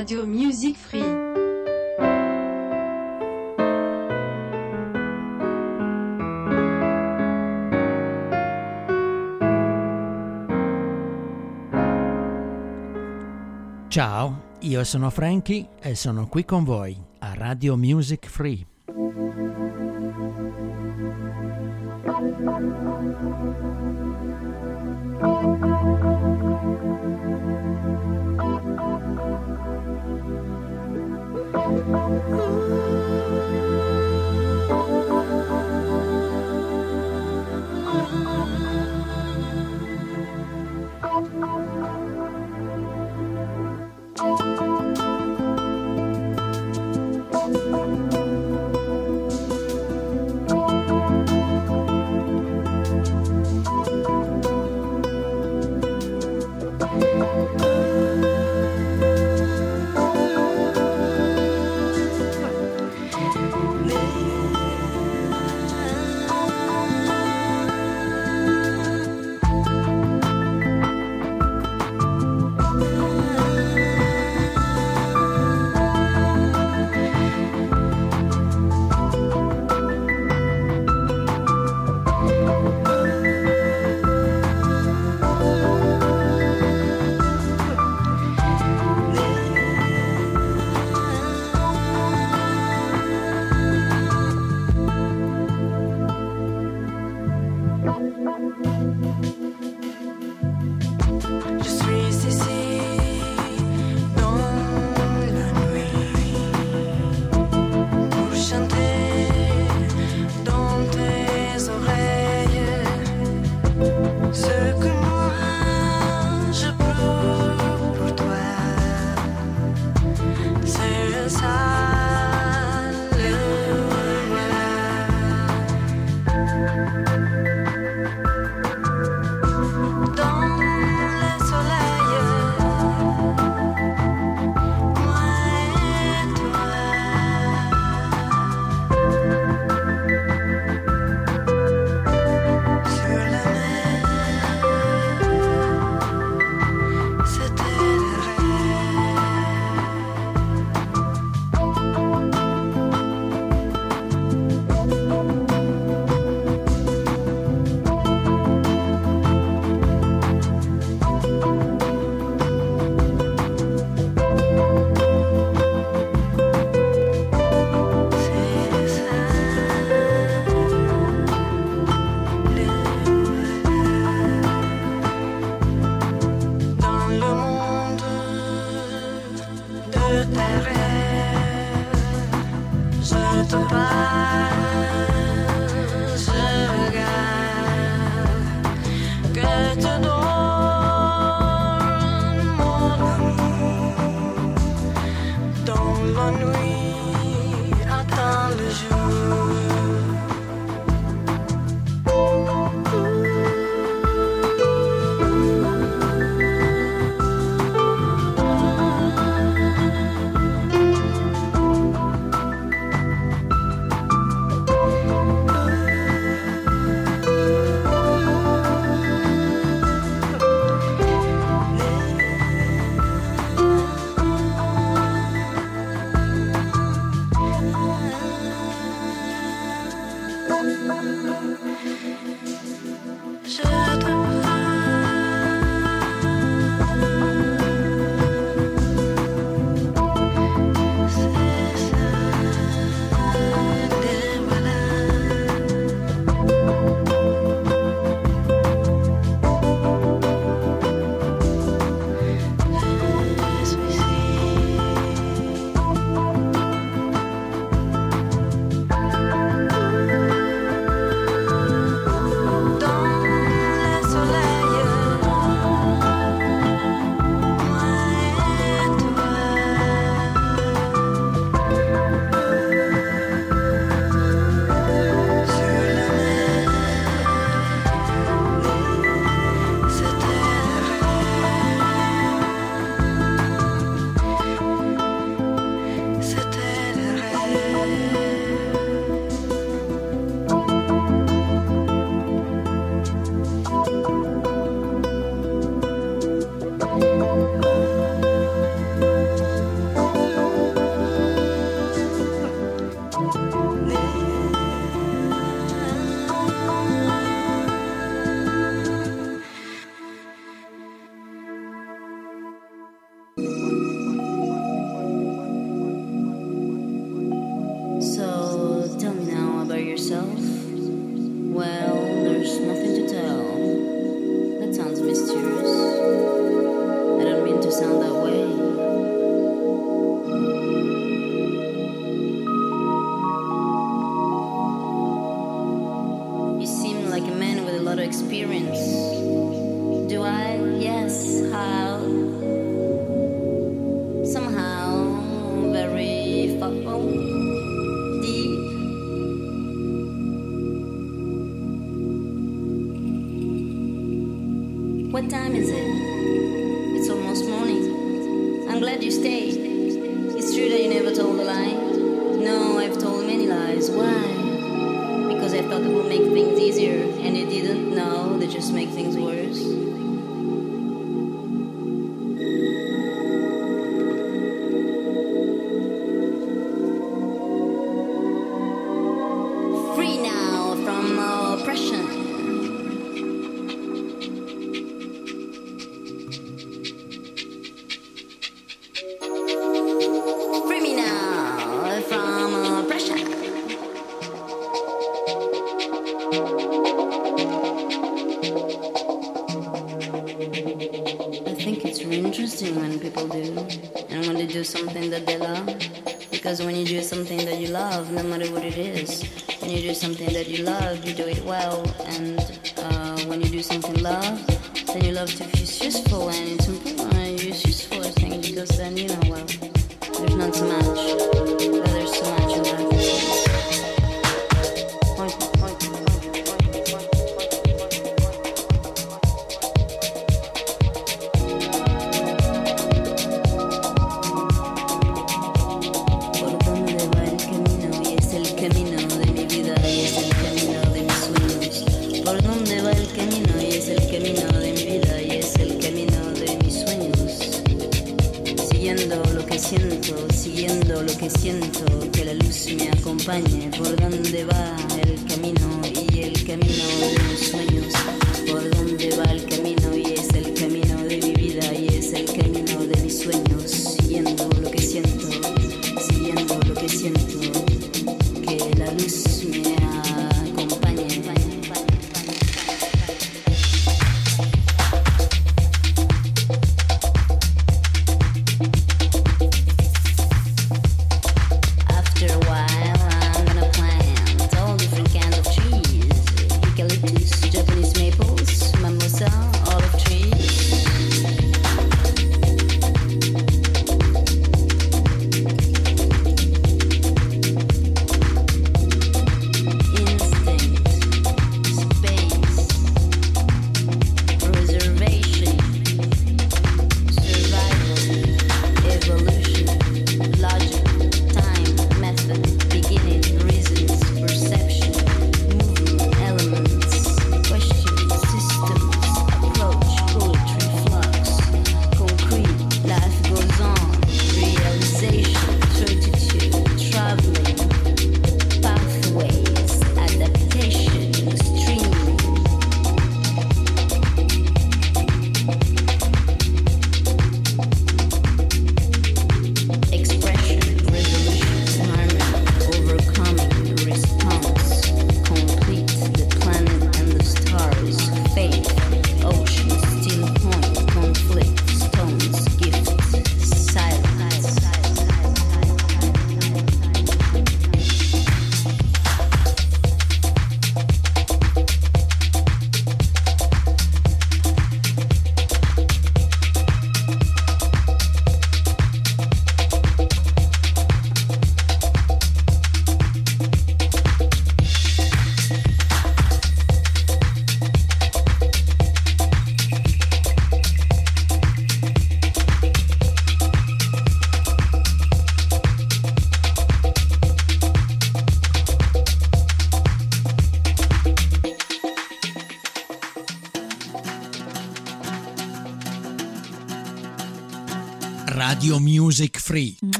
Radio Music Free. Ciao, io sono Frankie e sono qui con voi a Radio Music Free. Dans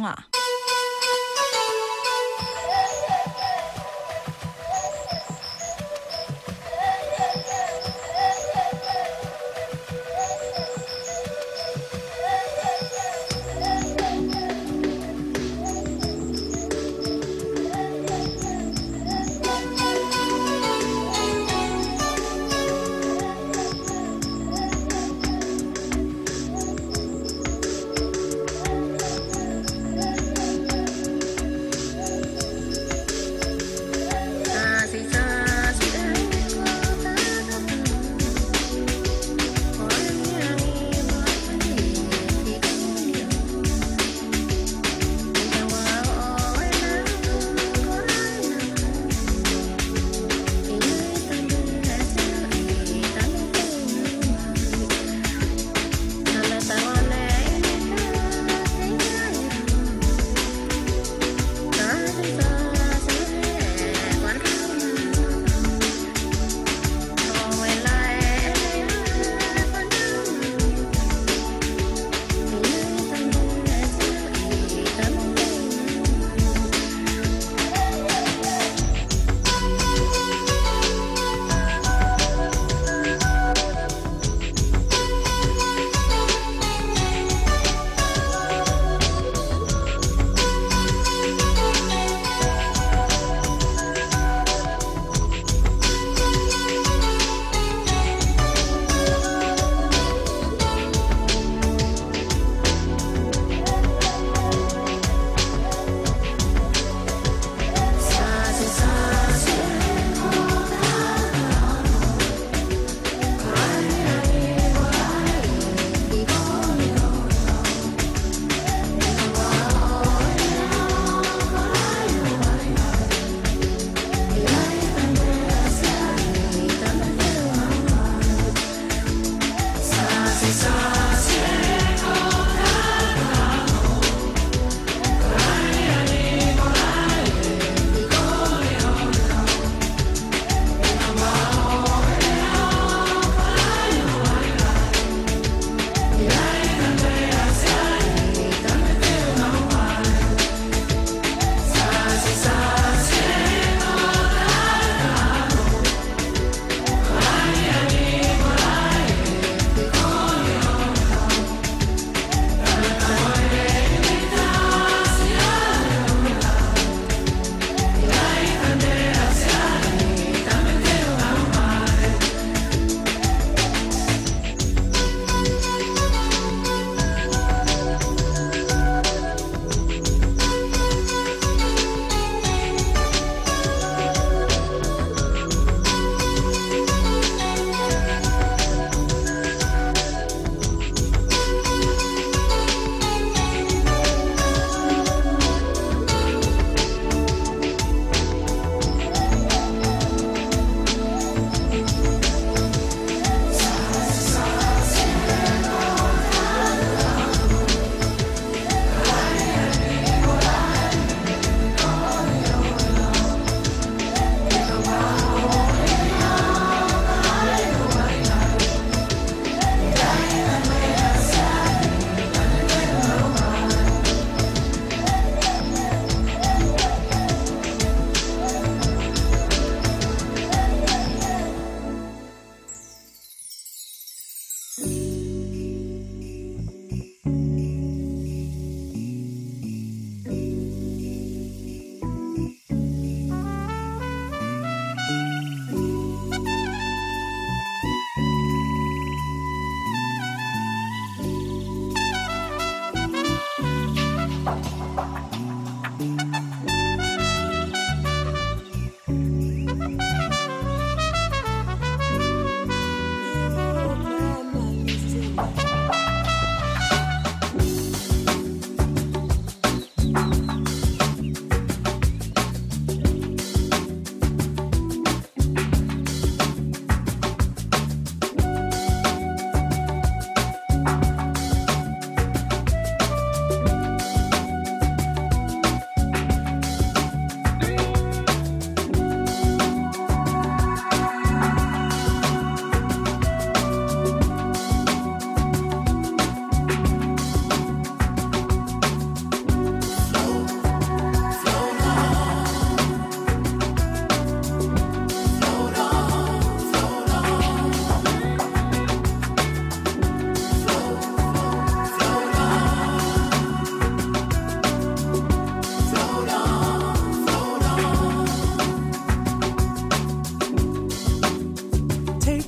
Mwah.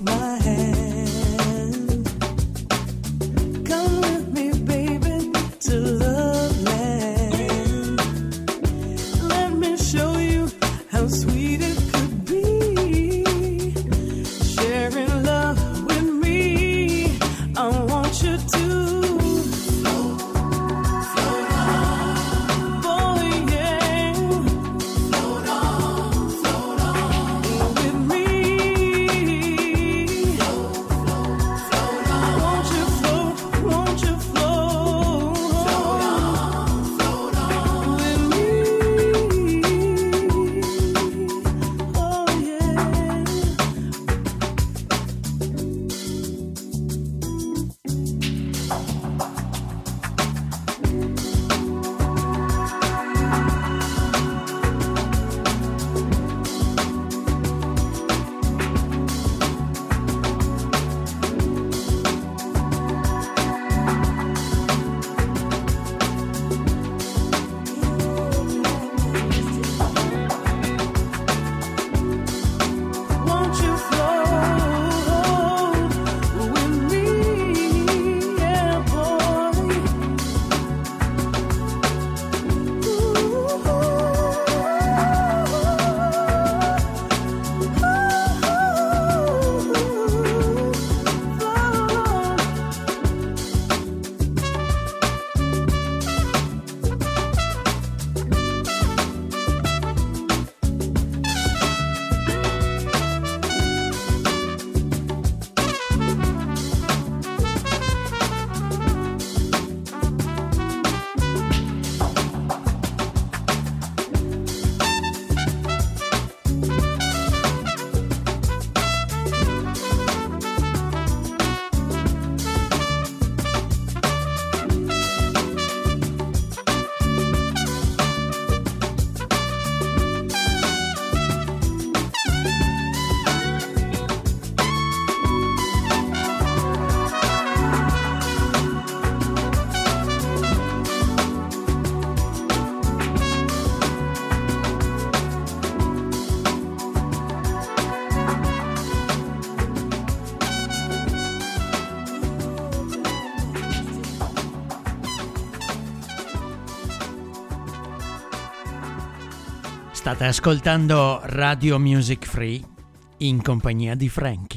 my State ascoltando Radio Music Free in compagnia di Frankie.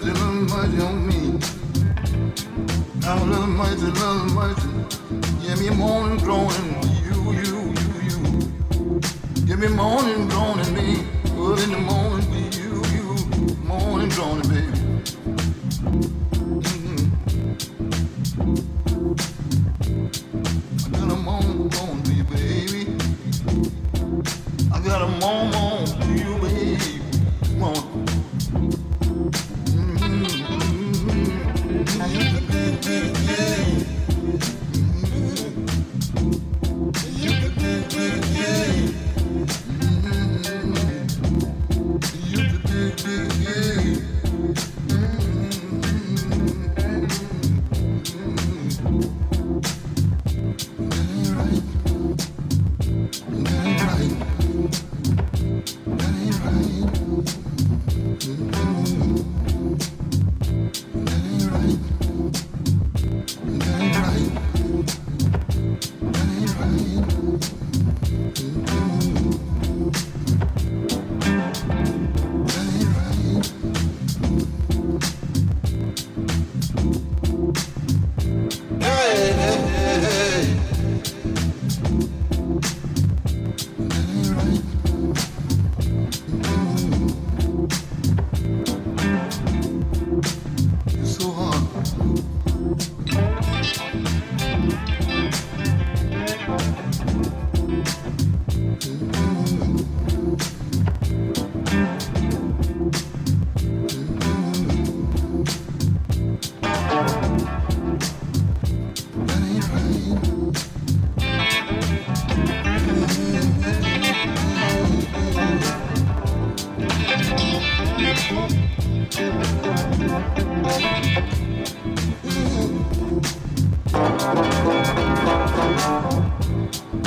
Almighty, Almighty on me. Almighty, Almighty, give me morning groaning, you, you, you, you. Give me morning groaning, me. Well, in the morning, be you, you. Morning groaning, baby. Mm-hmm. I got a morning groaning.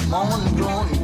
Morning glory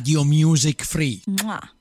Radio Music Free. Mwah.